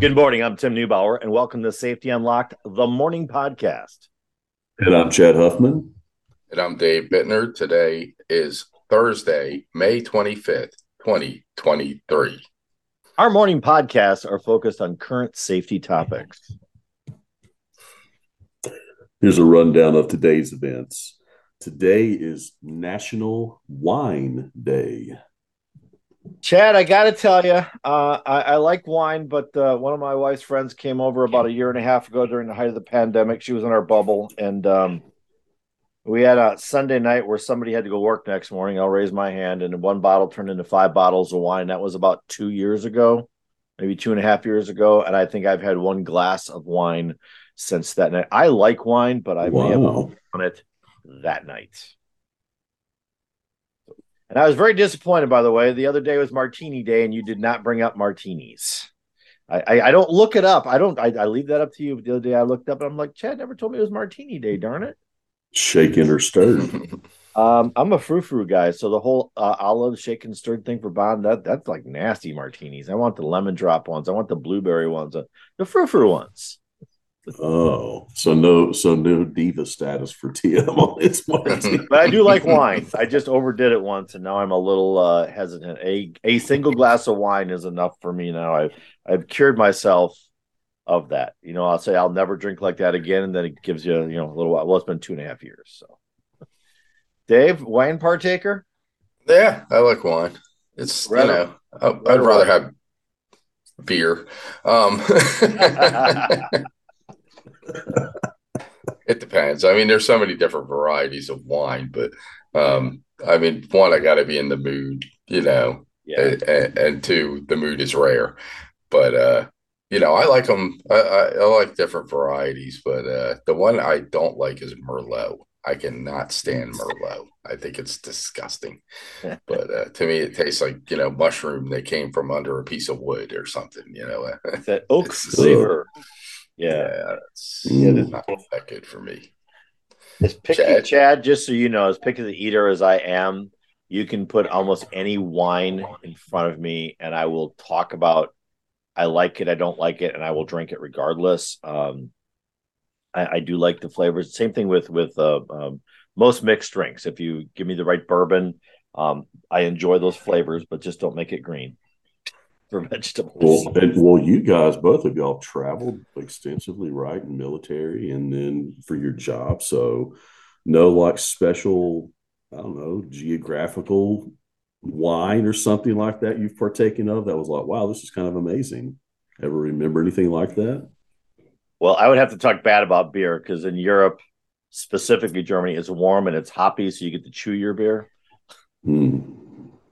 Good morning. I'm Tim Neubauer, and welcome to Safety Unlocked, the morning podcast. And I'm Chad Huffman. And I'm Dave Bittner. Today is Thursday, May 25th, 2023. Our morning podcasts are focused on current safety topics. Here's a rundown of today's events. Today is National Wine Day. Chad, I got to tell you, uh, I, I, like wine, but uh, one of my wife's friends came over about a year and a half ago during the height of the pandemic. She was in our bubble, and um, we had a Sunday night where somebody had to go work next morning. I'll raise my hand, and one bottle turned into five bottles of wine. That was about two years ago, maybe two and a half years ago, and I think I've had one glass of wine since that night. I like wine, but I may have on it that night. And I was very disappointed, by the way. The other day was Martini Day, and you did not bring up martinis. I, I, I don't look it up. I don't. I, I, leave that up to you. But The other day I looked up, and I'm like, Chad never told me it was Martini Day. Darn it! Shaken or stirred. um, I'm a frou frou guy, so the whole uh, olive shaken stirred thing for Bond that that's like nasty martinis. I want the lemon drop ones. I want the blueberry ones. Uh, the frou frou ones. Oh, so no, so no diva status for TM on its martini. but I do like wine. I just overdid it once, and now I'm a little uh, hesitant. A a single glass of wine is enough for me now. I've I've cured myself of that. You know, I'll say I'll never drink like that again, and then it gives you you know a little while. Well, it's been two and a half years. So, Dave, wine partaker? Yeah, I like wine. It's right you know, I, I'd rather have beer. Um, it depends. I mean, there's so many different varieties of wine, but um, I mean, one, I got to be in the mood, you know, yeah. and, and, two, the mood is rare. But uh, you know, I like them. I, I, I like different varieties, but uh, the one I don't like is Merlot. I cannot stand Merlot. I think it's disgusting. but uh, to me, it tastes like you know mushroom that came from under a piece of wood or something. You know, that oak flavor. Yeah, yeah, that's not that good for me. As picky, Chad. Chad, just so you know, as picky the eater as I am, you can put almost any wine in front of me, and I will talk about. I like it, I don't like it, and I will drink it regardless. Um, I, I do like the flavors. Same thing with with uh, um, most mixed drinks. If you give me the right bourbon, um, I enjoy those flavors, but just don't make it green for vegetables. Well, and, well, you guys, both of y'all traveled extensively, right, in military and then for your job. So, no like special, I don't know, geographical wine or something like that you've partaken of that was like, wow, this is kind of amazing. Ever remember anything like that? Well, I would have to talk bad about beer because in Europe, specifically Germany, it's warm and it's hoppy, so you get to chew your beer. Mm.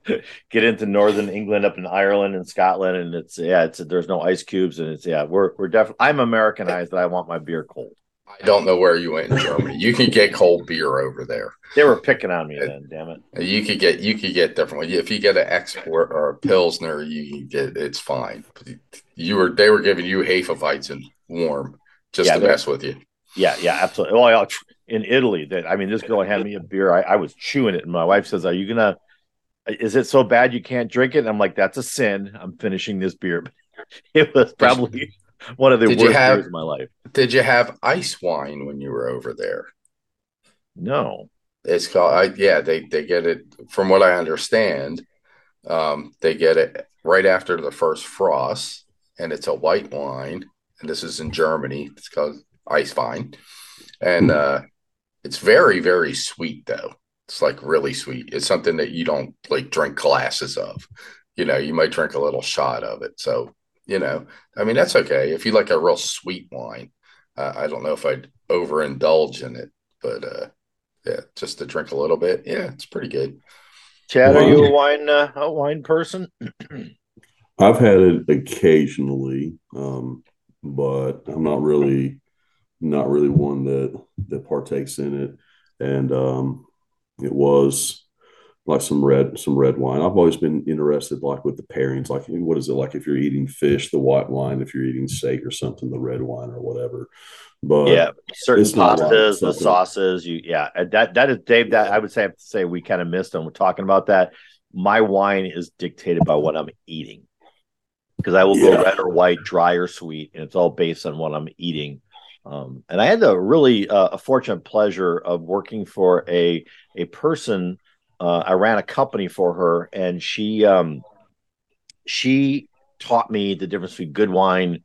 get into northern England up in Ireland and Scotland, and it's yeah, it's there's no ice cubes, and it's yeah, we're we're definitely I'm Americanized, but I want my beer cold. I don't know where you went in Germany. You can get cold beer over there. They were picking on me uh, then, damn it. You could get you could get different. If you get an export or a pilsner, you can get it's fine. You were they were giving you Hefeweizen warm just yeah, to mess with you. Yeah, yeah, absolutely. Well, in Italy, that I mean, this girl handed me a beer. I, I was chewing it, and my wife says, "Are you gonna?" Is it so bad you can't drink it? And I'm like, that's a sin. I'm finishing this beer. It was probably one of the did worst have, beers of my life. Did you have ice wine when you were over there? No. It's called, I, yeah, they, they get it, from what I understand, um, they get it right after the first frost, and it's a white wine. And this is in Germany. It's called ice wine. And uh, it's very, very sweet, though. It's like really sweet. It's something that you don't like drink glasses of. You know, you might drink a little shot of it. So, you know, I mean, that's okay. If you like a real sweet wine, uh, I don't know if I'd overindulge in it, but uh, yeah, just to drink a little bit. Yeah, it's pretty good. Chad, are you a wine uh, a wine person? I've had it occasionally, um, but I'm not really not really one that that partakes in it. And um, it was like some red some red wine. I've always been interested like with the pairings, like what is it like if you're eating fish, the white wine, if you're eating steak or something, the red wine or whatever. But yeah, certain pastas, like the sauces, you yeah, that that is Dave. That I would say I have to say we kind of missed when we're talking about that. My wine is dictated by what I'm eating. because I will yeah. go red or white, dry or sweet, and it's all based on what I'm eating. Um, and I had the really uh, a fortunate pleasure of working for a a person. Uh, I ran a company for her, and she um, she taught me the difference between good wine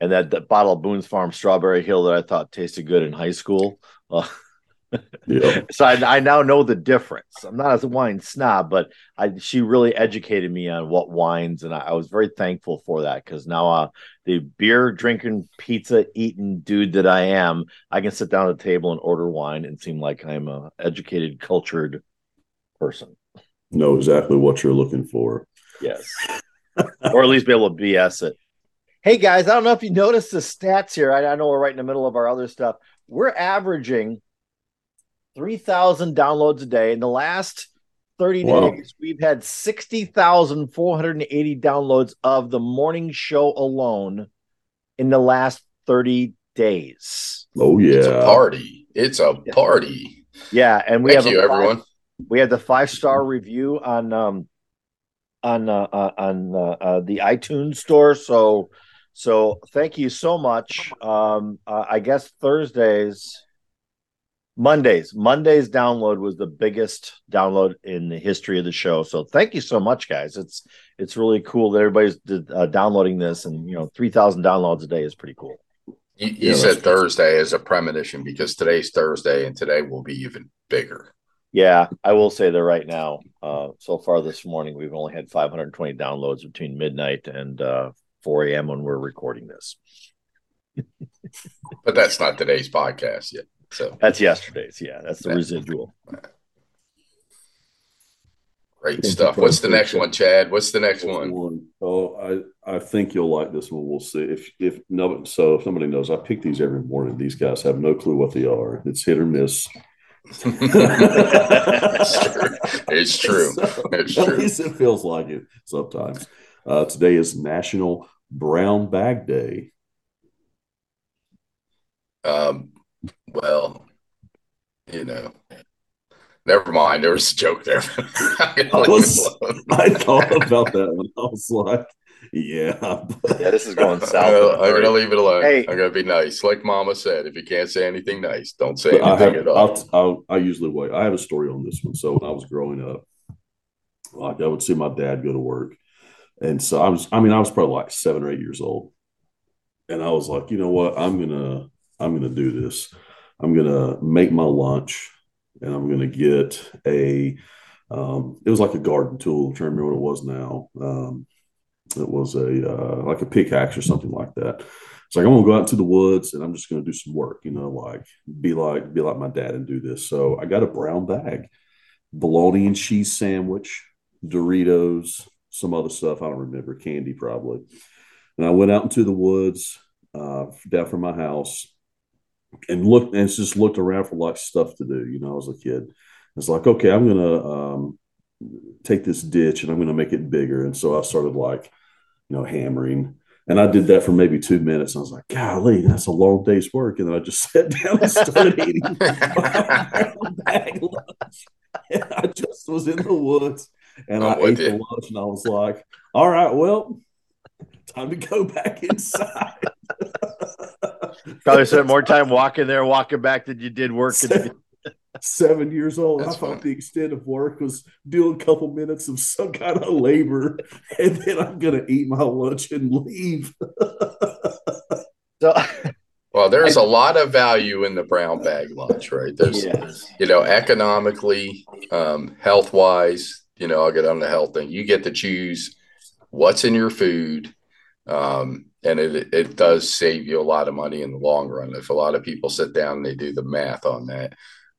and that, that bottle of Boone's Farm Strawberry Hill that I thought tasted good in high school. Uh, yeah. so I, I, now know the difference. I'm not as a wine snob, but I, she really educated me on what wines, and I, I was very thankful for that because now uh, the beer drinking, pizza eating dude that I am, I can sit down at the table and order wine and seem like I'm a educated, cultured person. Know exactly what you're looking for. Yes, or at least be able to BS it. Hey guys, I don't know if you noticed the stats here. I, I know we're right in the middle of our other stuff. We're averaging 3,000 downloads a day. In the last 30 wow. days, we've had 60,480 downloads of the morning show alone in the last 30 days. Oh, yeah. It's a party. It's a party. Yeah. And we Thank have you, five, everyone. We had the five star review on, um, on, uh, uh on, uh, uh, the iTunes store. So, so thank you so much. Um, uh, I guess Thursdays, Mondays, Mondays download was the biggest download in the history of the show. So thank you so much, guys. It's it's really cool that everybody's uh, downloading this, and you know, three thousand downloads a day is pretty cool. You, you yeah, said Thursday as a premonition because today's Thursday, and today will be even bigger. Yeah, I will say that right now. Uh, so far this morning, we've only had 520 downloads between midnight and uh, 4 a.m. when we're recording this. but that's not today's podcast yet. So that's yesterday's. Yeah, that's the residual. Great stuff. What's the next one, Chad? What's the next one? Oh, I I think you'll like this one. We'll see if if no. So if somebody knows, I pick these every morning. These guys have no clue what they are. It's hit or miss. it's true. It's true. At least it feels like it sometimes. Uh, today is National Brown Bag Day. Um, well, you know, never mind. There was a joke there. I, was, I thought about that one. I was like, yeah. Yeah, this is going south. I'm going to leave it alone. Hey. I'm going to be nice. Like Mama said, if you can't say anything nice, don't say anything have, at all. I'll, I'll, i usually wait. I have a story on this one. So when I was growing up, like I would see my dad go to work. And so I was, I mean, I was probably like seven or eight years old. And I was like, you know what? I'm going to, I'm going to do this. I'm going to make my lunch and I'm going to get a, um, it was like a garden tool. I'm trying to remember what it was now. Um, it was a, uh, like a pickaxe or something like that. It's like, I'm going to go out into the woods and I'm just going to do some work, you know, like be like, be like my dad and do this. So I got a brown bag, bologna and cheese sandwich, Doritos, some other stuff. I don't remember, candy probably. And I went out into the woods uh, down from my house and looked and just looked around for like stuff to do. You know, as a kid, it's like, okay, I'm gonna um, take this ditch and I'm gonna make it bigger. And so I started like, you know, hammering. And I did that for maybe two minutes. I was like, golly, that's a long day's work. And then I just sat down and started eating. And I just was in the woods and i ate the lunch and I was like, all right, well, time to go back inside. Probably spent more time walking there, walking back than you did working. Seven, seven years old. That's I thought the extent of work was doing a couple minutes of some kind of labor, and then I'm gonna eat my lunch and leave. so well, there's a lot of value in the brown bag lunch, right? There's, yes. you know, economically, um, health wise, you know, I'll get on the health thing. You get to choose what's in your food. Um, and it it does save you a lot of money in the long run. If a lot of people sit down and they do the math on that,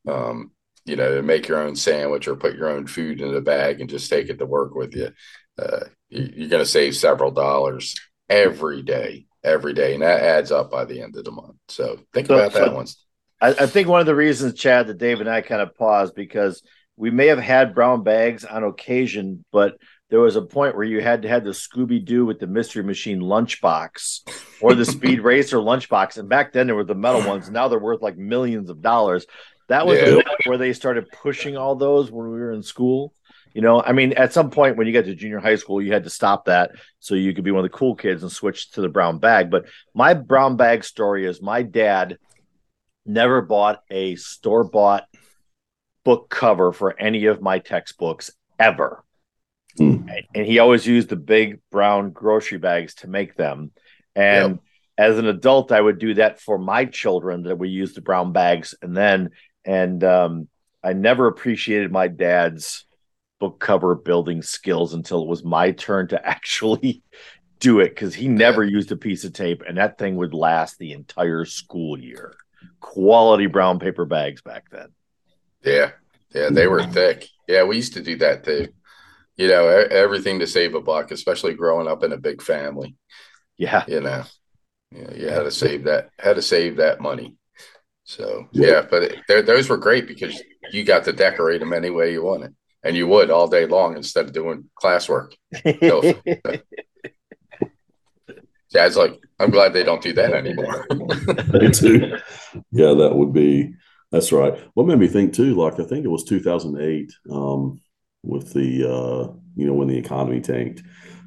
um, you know, to make your own sandwich or put your own food in a bag and just take it to work with you, uh, you are going to save several dollars every day, every day, and that adds up by the end of the month. So think so, about that so once. I, I think one of the reasons, Chad, that Dave and I kind of paused because we may have had brown bags on occasion, but there was a point where you had to have the Scooby Doo with the Mystery Machine lunchbox or the Speed Racer lunchbox. And back then there were the metal ones. Now they're worth like millions of dollars. That was yeah. the where they started pushing all those when we were in school. You know, I mean, at some point when you get to junior high school, you had to stop that so you could be one of the cool kids and switch to the brown bag. But my brown bag story is my dad never bought a store bought book cover for any of my textbooks ever. Mm. And he always used the big brown grocery bags to make them. And yep. as an adult, I would do that for my children that we use the brown bags. And then, and um, I never appreciated my dad's book cover building skills until it was my turn to actually do it because he never used a piece of tape and that thing would last the entire school year. Quality brown paper bags back then. Yeah. Yeah. They were thick. Yeah. We used to do that too. You know, everything to save a buck, especially growing up in a big family. Yeah. You know, you, know, you had to save that, had to save that money. So, yeah, but it, those were great because you got to decorate them any way you wanted and you would all day long instead of doing classwork. So, Dad's like, I'm glad they don't do that anymore. Me too. Yeah, that would be. That's right. What made me think too, like I think it was 2008, um, with the uh, you know when the economy tanked,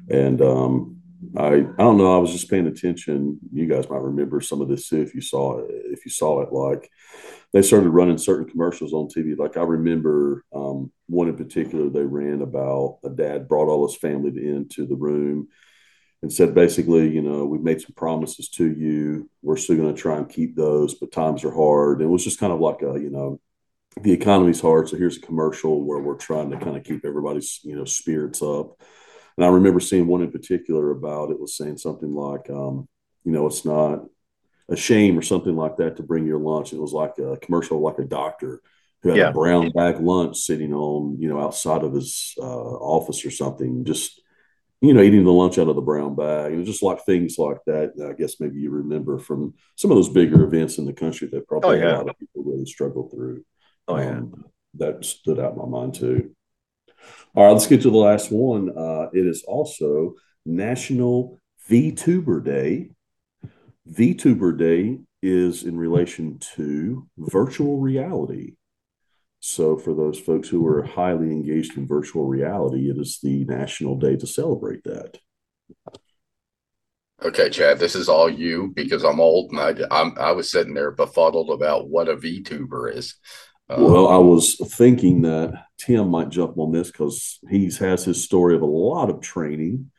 and um, I I don't know. I was just paying attention. You guys might remember some of this too if you saw it. If you saw it, like they started running certain commercials on TV. Like I remember um, one in particular they ran about a dad brought all his family into the room and said basically, you know, we've made some promises to you. We're still going to try and keep those, but times are hard. And it was just kind of like a, you know, the economy's hard. So here's a commercial where we're trying to kind of keep everybody's, you know, spirits up. And I remember seeing one in particular about it was saying something like, um, you know, it's not a shame or something like that to bring your lunch. It was like a commercial, like a doctor who had yeah. a brown bag lunch sitting on, you know, outside of his uh, office or something, just, you know, eating the lunch out of the brown bag. And just like things like that, I guess maybe you remember from some of those bigger events in the country that probably oh, yeah. a lot of people really struggle through. Oh, yeah. Um, that stood out in my mind too. All right, let's get to the last one. Uh, it is also National VTuber Day. VTuber Day is in relation to virtual reality. So, for those folks who are highly engaged in virtual reality, it is the national day to celebrate that. Okay, Chad, this is all you because I'm old and I, I'm, I was sitting there befuddled about what a VTuber is. Um, well, I was thinking that Tim might jump on this because he has his story of a lot of training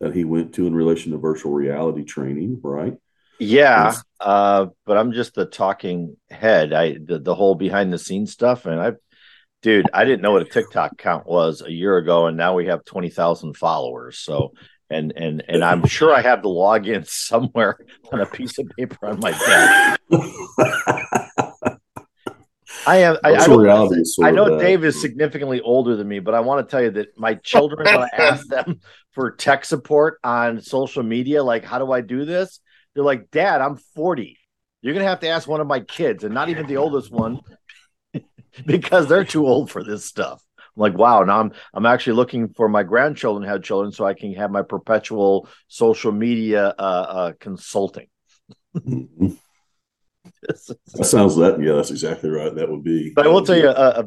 that he went to in relation to virtual reality training, right? Yeah, uh, but I'm just the talking head. I the, the whole behind the scenes stuff, and I, dude, I didn't know what a TikTok count was a year ago, and now we have twenty thousand followers. So, and and and I'm sure I have the login somewhere on a piece of paper on my desk. I am. I, I, know, I know Dave is significantly older than me, but I want to tell you that my children, when I ask them for tech support on social media, like how do I do this? They're like, Dad, I'm 40. You're gonna have to ask one of my kids, and not even the oldest one, because they're too old for this stuff. I'm like, wow, now I'm I'm actually looking for my grandchildren have children so I can have my perpetual social media uh, uh, consulting. that sounds that yeah, that's exactly right. That would be. But I will tell you a,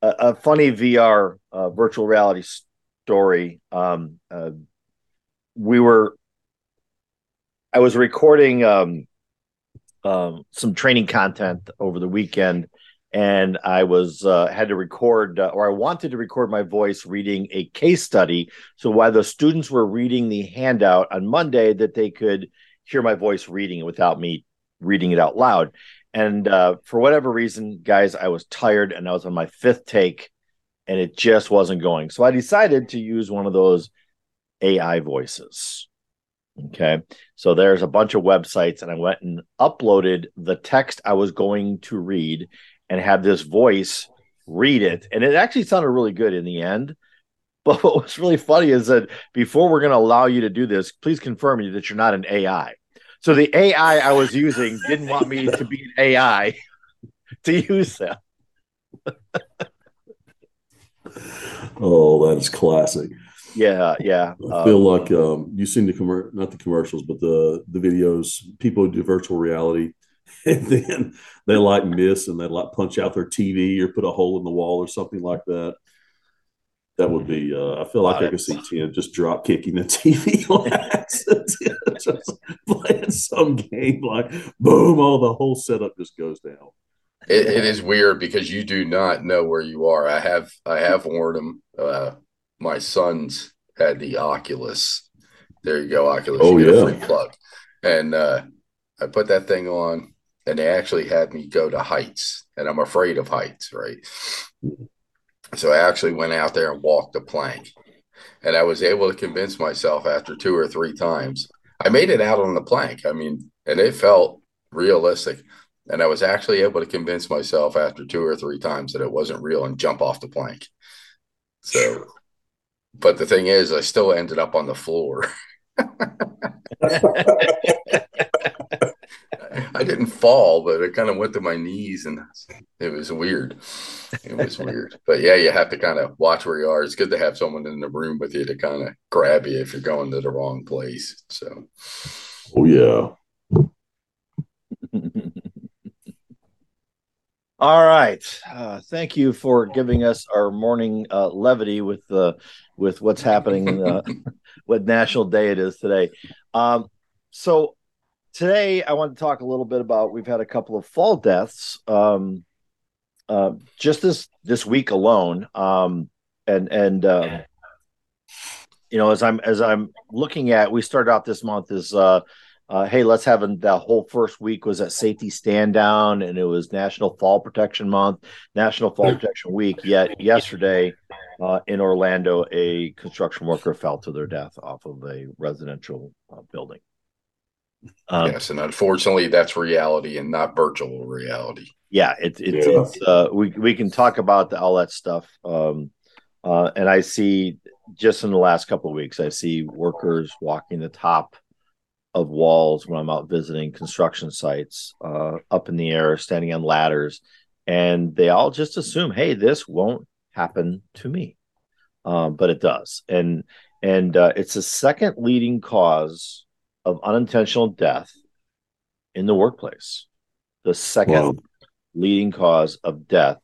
a, a funny VR uh, virtual reality story. Um, uh, we were I was recording um, um, some training content over the weekend, and I was uh, had to record uh, or I wanted to record my voice reading a case study. So while the students were reading the handout on Monday, that they could hear my voice reading it without me reading it out loud. And uh, for whatever reason, guys, I was tired and I was on my fifth take, and it just wasn't going. So I decided to use one of those AI voices. Okay. So there's a bunch of websites, and I went and uploaded the text I was going to read and had this voice read it. And it actually sounded really good in the end. But what was really funny is that before we're going to allow you to do this, please confirm that you're not an AI. So the AI I was using didn't want me to be an AI to use them. oh, that is classic. Yeah, yeah. I feel um, like um, you've seen the commer- not the commercials, but the the videos. People do virtual reality, and then they like miss and they like punch out their TV or put a hole in the wall or something like that. that would be. Uh, I feel like I could see Tim just drop kicking the TV just playing some game like boom, all the whole setup just goes down. It, it is weird because you do not know where you are. I have I have warned them. Uh, my sons had the Oculus. There you go, Oculus. Oh you yeah, free plug. And uh, I put that thing on, and they actually had me go to heights, and I'm afraid of heights, right? So I actually went out there and walked the plank, and I was able to convince myself after two or three times. I made it out on the plank. I mean, and it felt realistic. And I was actually able to convince myself after two or three times that it wasn't real and jump off the plank. So, but the thing is, I still ended up on the floor. I didn't fall, but it kind of went to my knees and it was weird. It was weird. But yeah, you have to kind of watch where you are. It's good to have someone in the room with you to kind of grab you if you're going to the wrong place. So, oh, yeah. All right. Uh, thank you for giving us our morning uh, levity with uh, with what's happening, uh, what national day it is today. Um, so today I want to talk a little bit about. We've had a couple of fall deaths um, uh, just this this week alone, um, and and uh, you know as I'm as I'm looking at, we started out this month as uh, uh, hey, let's have a, that whole first week was at safety stand down, and it was National Fall Protection Month, National Fall Protection Week. Yet yesterday uh, in Orlando, a construction worker fell to their death off of a residential uh, building. Um, yes, and unfortunately, that's reality and not virtual reality. Yeah, it, it, yeah. it's uh, we we can talk about the, all that stuff. Um, uh, and I see just in the last couple of weeks, I see workers walking the top of walls when I'm out visiting construction sites, uh, up in the air, standing on ladders, and they all just assume, "Hey, this won't happen to me," um, but it does, and and uh, it's the second leading cause of unintentional death in the workplace. The second wow. leading cause of death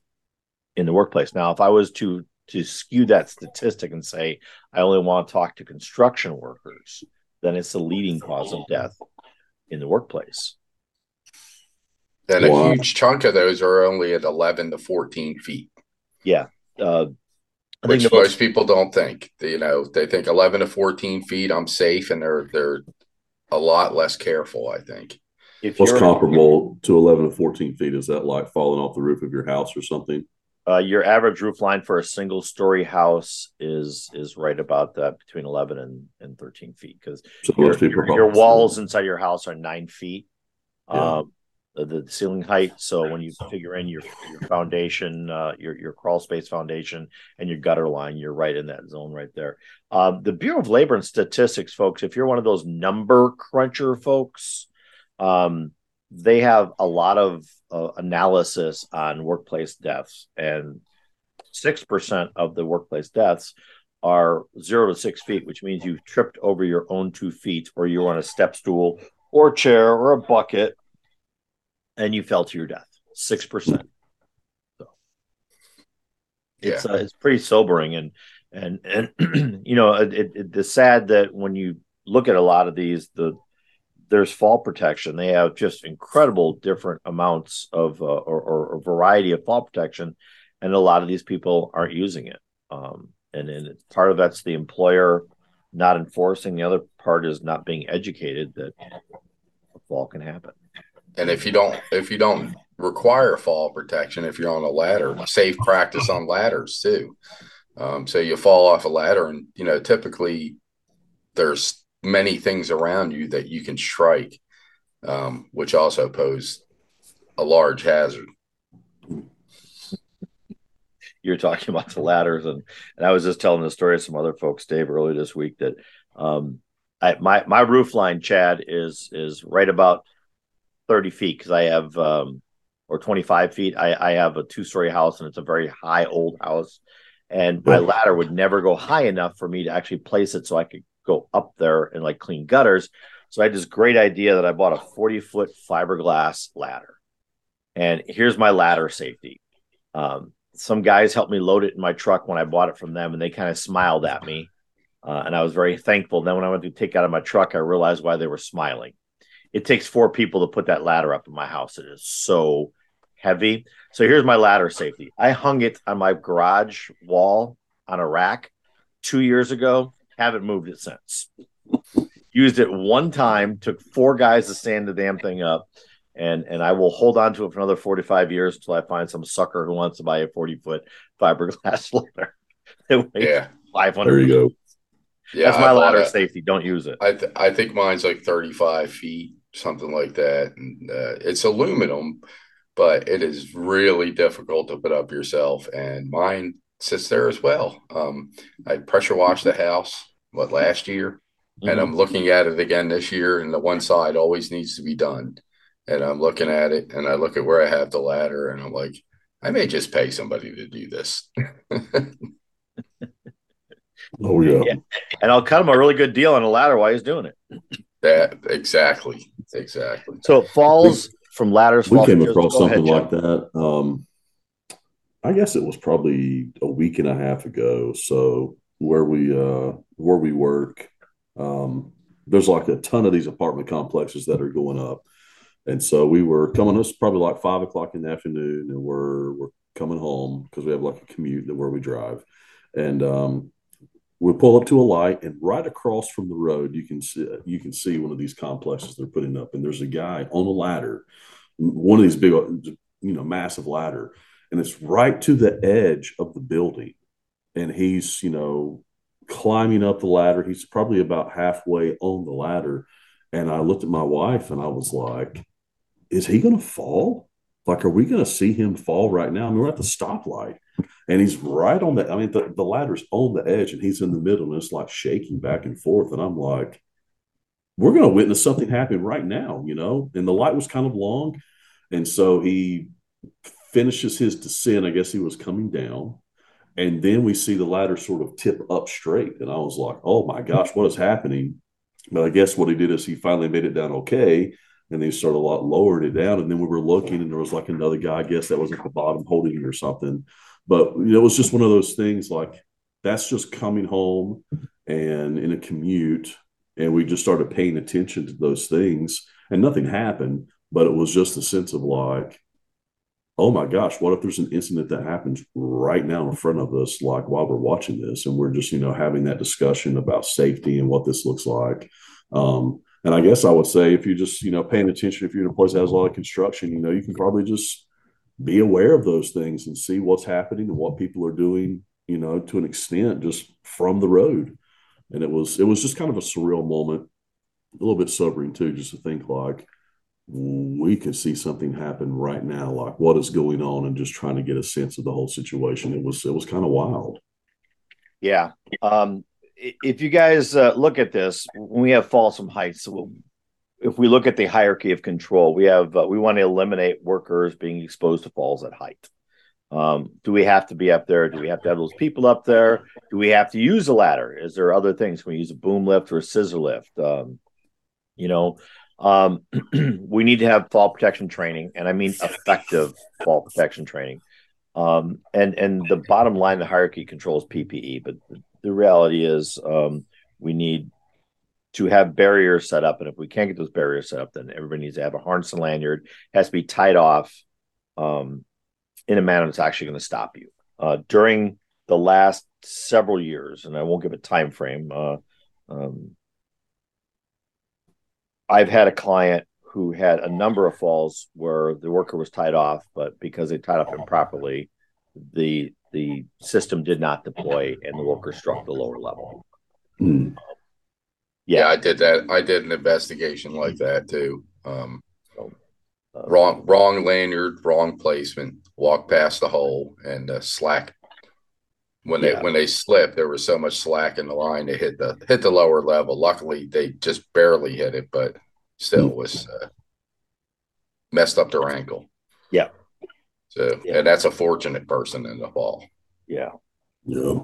in the workplace. Now, if I was to to skew that statistic and say I only want to talk to construction workers, then it's the leading cause of death in the workplace. And wow. a huge chunk of those are only at 11 to 14 feet. Yeah. Uh, Which most, most people don't think. You know, they think 11 to 14 feet, I'm safe, and they're they're a lot less careful. I think. If What's comparable to 11 to 14 feet? Is that like falling off the roof of your house or something? Uh, your average roof line for a single story house is is right about that between 11 and, and 13 feet because so your, your, your, walls inside your house are nine feet yeah. um, the, ceiling height. So when you figure in your your foundation uh, your your crawl space foundation and your gutter line you're right in that zone right there. Um, the bureau of labor and statistics folks if you're one of those number cruncher folks um, they have a lot of uh, analysis on workplace deaths, and six percent of the workplace deaths are zero to six feet, which means you've tripped over your own two feet, or you're on a step stool, or chair, or a bucket, and you fell to your death. Six percent. So it's yeah. uh, it's pretty sobering, and and and you know it, it, it's sad that when you look at a lot of these, the there's fall protection. They have just incredible different amounts of uh, or, or, variety of fall protection, and a lot of these people aren't using it. Um, and, and part of that's the employer not enforcing. The other part is not being educated that a fall can happen. And if you don't, if you don't require fall protection, if you're on a ladder, safe practice on ladders too. Um, so you fall off a ladder, and you know typically there's many things around you that you can strike, um, which also pose a large hazard. You're talking about the ladders, and and I was just telling the story of some other folks, Dave, earlier this week that um, I, my my roof line, Chad, is is right about thirty feet because I have um, or twenty five feet. I, I have a two story house, and it's a very high old house, and my ladder would never go high enough for me to actually place it so I could go up there and like clean gutters. So I had this great idea that I bought a 40 foot fiberglass ladder. And here's my ladder safety. Um, some guys helped me load it in my truck when I bought it from them, and they kind of smiled at me, uh, and I was very thankful. Then when I went to take it out of my truck, I realized why they were smiling. It takes four people to put that ladder up in my house. It is so heavy. So here's my ladder safety. I hung it on my garage wall on a rack two years ago. Haven't moved it since. Used it one time. Took four guys to stand the damn thing up and and I will hold on to it for another 45 years until I find some sucker who wants to buy a 40 foot fiberglass ladder. yeah, 500. There you go. Yeah, that's my ladder a, safety. Don't use it. I th- I think mine's like 35 feet, something like that, and uh, it's aluminum, but it is really difficult to put up yourself. And mine sits there as well. Um, I pressure washed the house what last year, mm-hmm. and I'm looking at it again this year, and the one side always needs to be done and I'm looking at it and I look at where I have the ladder and I'm like, I may just pay somebody to do this. oh yeah. yeah. And I'll cut him a really good deal on a ladder while he's doing it. That exactly. Exactly. So it falls from ladders. We came across something ahead, like that. Um, I guess it was probably a week and a half ago. So where we uh where we work, um, there's like a ton of these apartment complexes that are going up and so we were coming, us probably like five o'clock in the afternoon, and we're we're coming home because we have like a commute that where we drive. And um, we pull up to a light, and right across from the road, you can see you can see one of these complexes they're putting up, and there's a guy on a ladder, one of these big, you know, massive ladder, and it's right to the edge of the building, and he's you know climbing up the ladder. He's probably about halfway on the ladder, and I looked at my wife, and I was like, is he going to fall? Like, are we going to see him fall right now? I mean, we're at the stoplight and he's right on the, I mean, the, the ladder's on the edge and he's in the middle and it's like shaking back and forth. And I'm like, we're going to witness something happen right now, you know? And the light was kind of long. And so he finishes his descent. I guess he was coming down. And then we see the ladder sort of tip up straight. And I was like, oh my gosh, what is happening? But I guess what he did is he finally made it down okay and they started a lot lowered it down. And then we were looking, and there was like another guy, I guess that was at the bottom holding it or something. But you it was just one of those things like that's just coming home and in a commute, and we just started paying attention to those things, and nothing happened. But it was just a sense of like, oh my gosh, what if there's an incident that happens right now in front of us, like while we're watching this, and we're just you know having that discussion about safety and what this looks like. Um, and I guess I would say if you're just, you know, paying attention, if you're in a place that has a lot of construction, you know, you can probably just be aware of those things and see what's happening and what people are doing, you know, to an extent just from the road. And it was it was just kind of a surreal moment, a little bit sobering too, just to think like we could see something happen right now, like what is going on, and just trying to get a sense of the whole situation. It was it was kind of wild. Yeah. Um, if you guys uh, look at this, when we have falls from heights. If we look at the hierarchy of control, we have uh, we want to eliminate workers being exposed to falls at height. Um, do we have to be up there? Do we have to have those people up there? Do we have to use a ladder? Is there other things? Can we use a boom lift or a scissor lift? Um, you know, um, we need to have fall protection training, and I mean effective fall protection training. Um, and and the bottom line, the hierarchy controls PPE, but the reality is um, we need to have barriers set up. And if we can't get those barriers set up, then everybody needs to have a harness and lanyard. It has to be tied off um, in a manner that's actually going to stop you. Uh, during the last several years, and I won't give a time frame, uh, um, I've had a client who had a number of falls where the worker was tied off, but because they tied up improperly, the the system did not deploy and the worker struck the lower level. Mm. Yeah. yeah. I did that. I did an investigation like that too. Um, so, uh, wrong, wrong lanyard, wrong placement. Walk past the hole and uh, slack. When they yeah. when they slipped, there was so much slack in the line. They hit the hit the lower level. Luckily, they just barely hit it, but still mm. was uh, messed up their ankle. Yeah. So, yeah. and that's a fortunate person in the fall. Yeah. Yeah.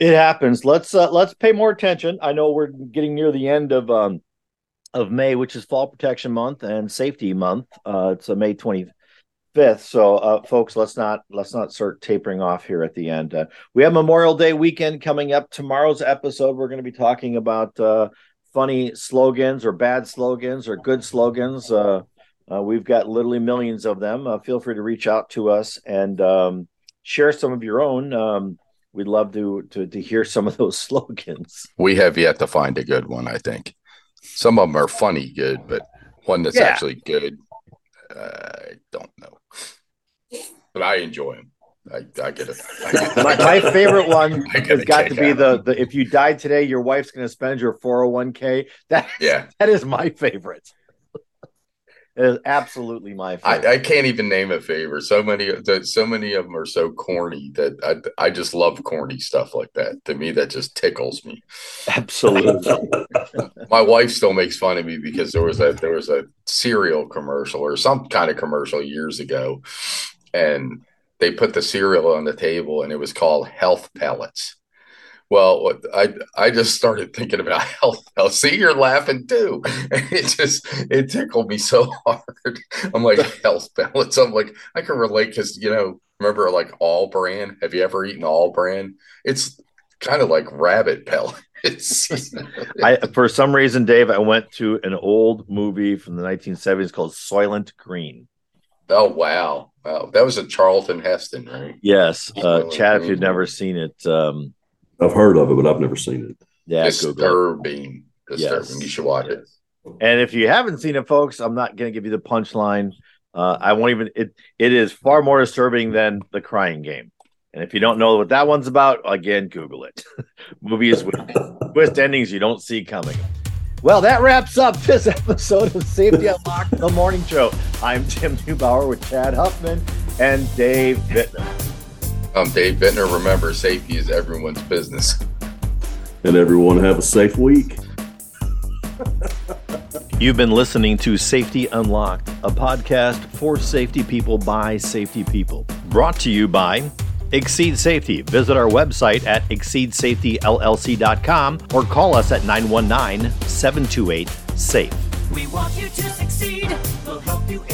It happens. Let's uh, let's pay more attention. I know we're getting near the end of um of May, which is Fall Protection Month and Safety Month. Uh, it's a May twenty fifth. So, uh, folks, let's not let's not start tapering off here at the end. Uh, we have Memorial Day weekend coming up. Tomorrow's episode, we're going to be talking about uh, funny slogans or bad slogans or good slogans. Uh, uh, we've got literally millions of them. Uh, feel free to reach out to us and um, share some of your own. Um, we'd love to, to to hear some of those slogans. We have yet to find a good one. I think some of them are funny good, but one that's yeah. actually good, I don't know. But I enjoy them. I, I get it. I get my, my, favorite one has got to be the, the if you died today, your wife's going to spend your 401k. That yeah, that is my favorite. It is absolutely my favorite. I, I, can't even name a favorite. So many, so many of them are so corny that I, I just love corny stuff like that. To me, that just tickles me. Absolutely. my wife still makes fun of me because there was a there was a cereal commercial or some kind of commercial years ago, and they put the cereal on the table and it was called health pellets. Well, I I just started thinking about health. I'll see, you're laughing too. It just it tickled me so hard. I'm like health pellets. I'm like I can relate because you know remember like All-Bran. Have you ever eaten All-Bran? It's kind of like rabbit pellets. I for some reason, Dave, I went to an old movie from the 1970s called Soylent Green. Oh wow, wow! That was a Charlton Heston, right? Yes, uh, Chad. If you've never seen it, um, I've heard of it, but I've never seen it. Yeah, disturbing, disturbing. Yes. You should watch it. And if you haven't seen it, folks, I'm not going to give you the punchline. Uh, I won't even. It it is far more disturbing than the Crying Game. And if you don't know what that one's about, again, Google it. Movies with twist endings you don't see coming. Well, that wraps up this episode of Safety Unlocked, the morning show. I'm Tim Neubauer with Chad Huffman and Dave Bittner. I'm Dave Bittner. Remember, safety is everyone's business. And everyone have a safe week. You've been listening to Safety Unlocked, a podcast for safety people by safety people. Brought to you by Exceed Safety. Visit our website at exceedsafetyllc.com or call us at 919 728 SAFE. We want you to succeed. We'll help you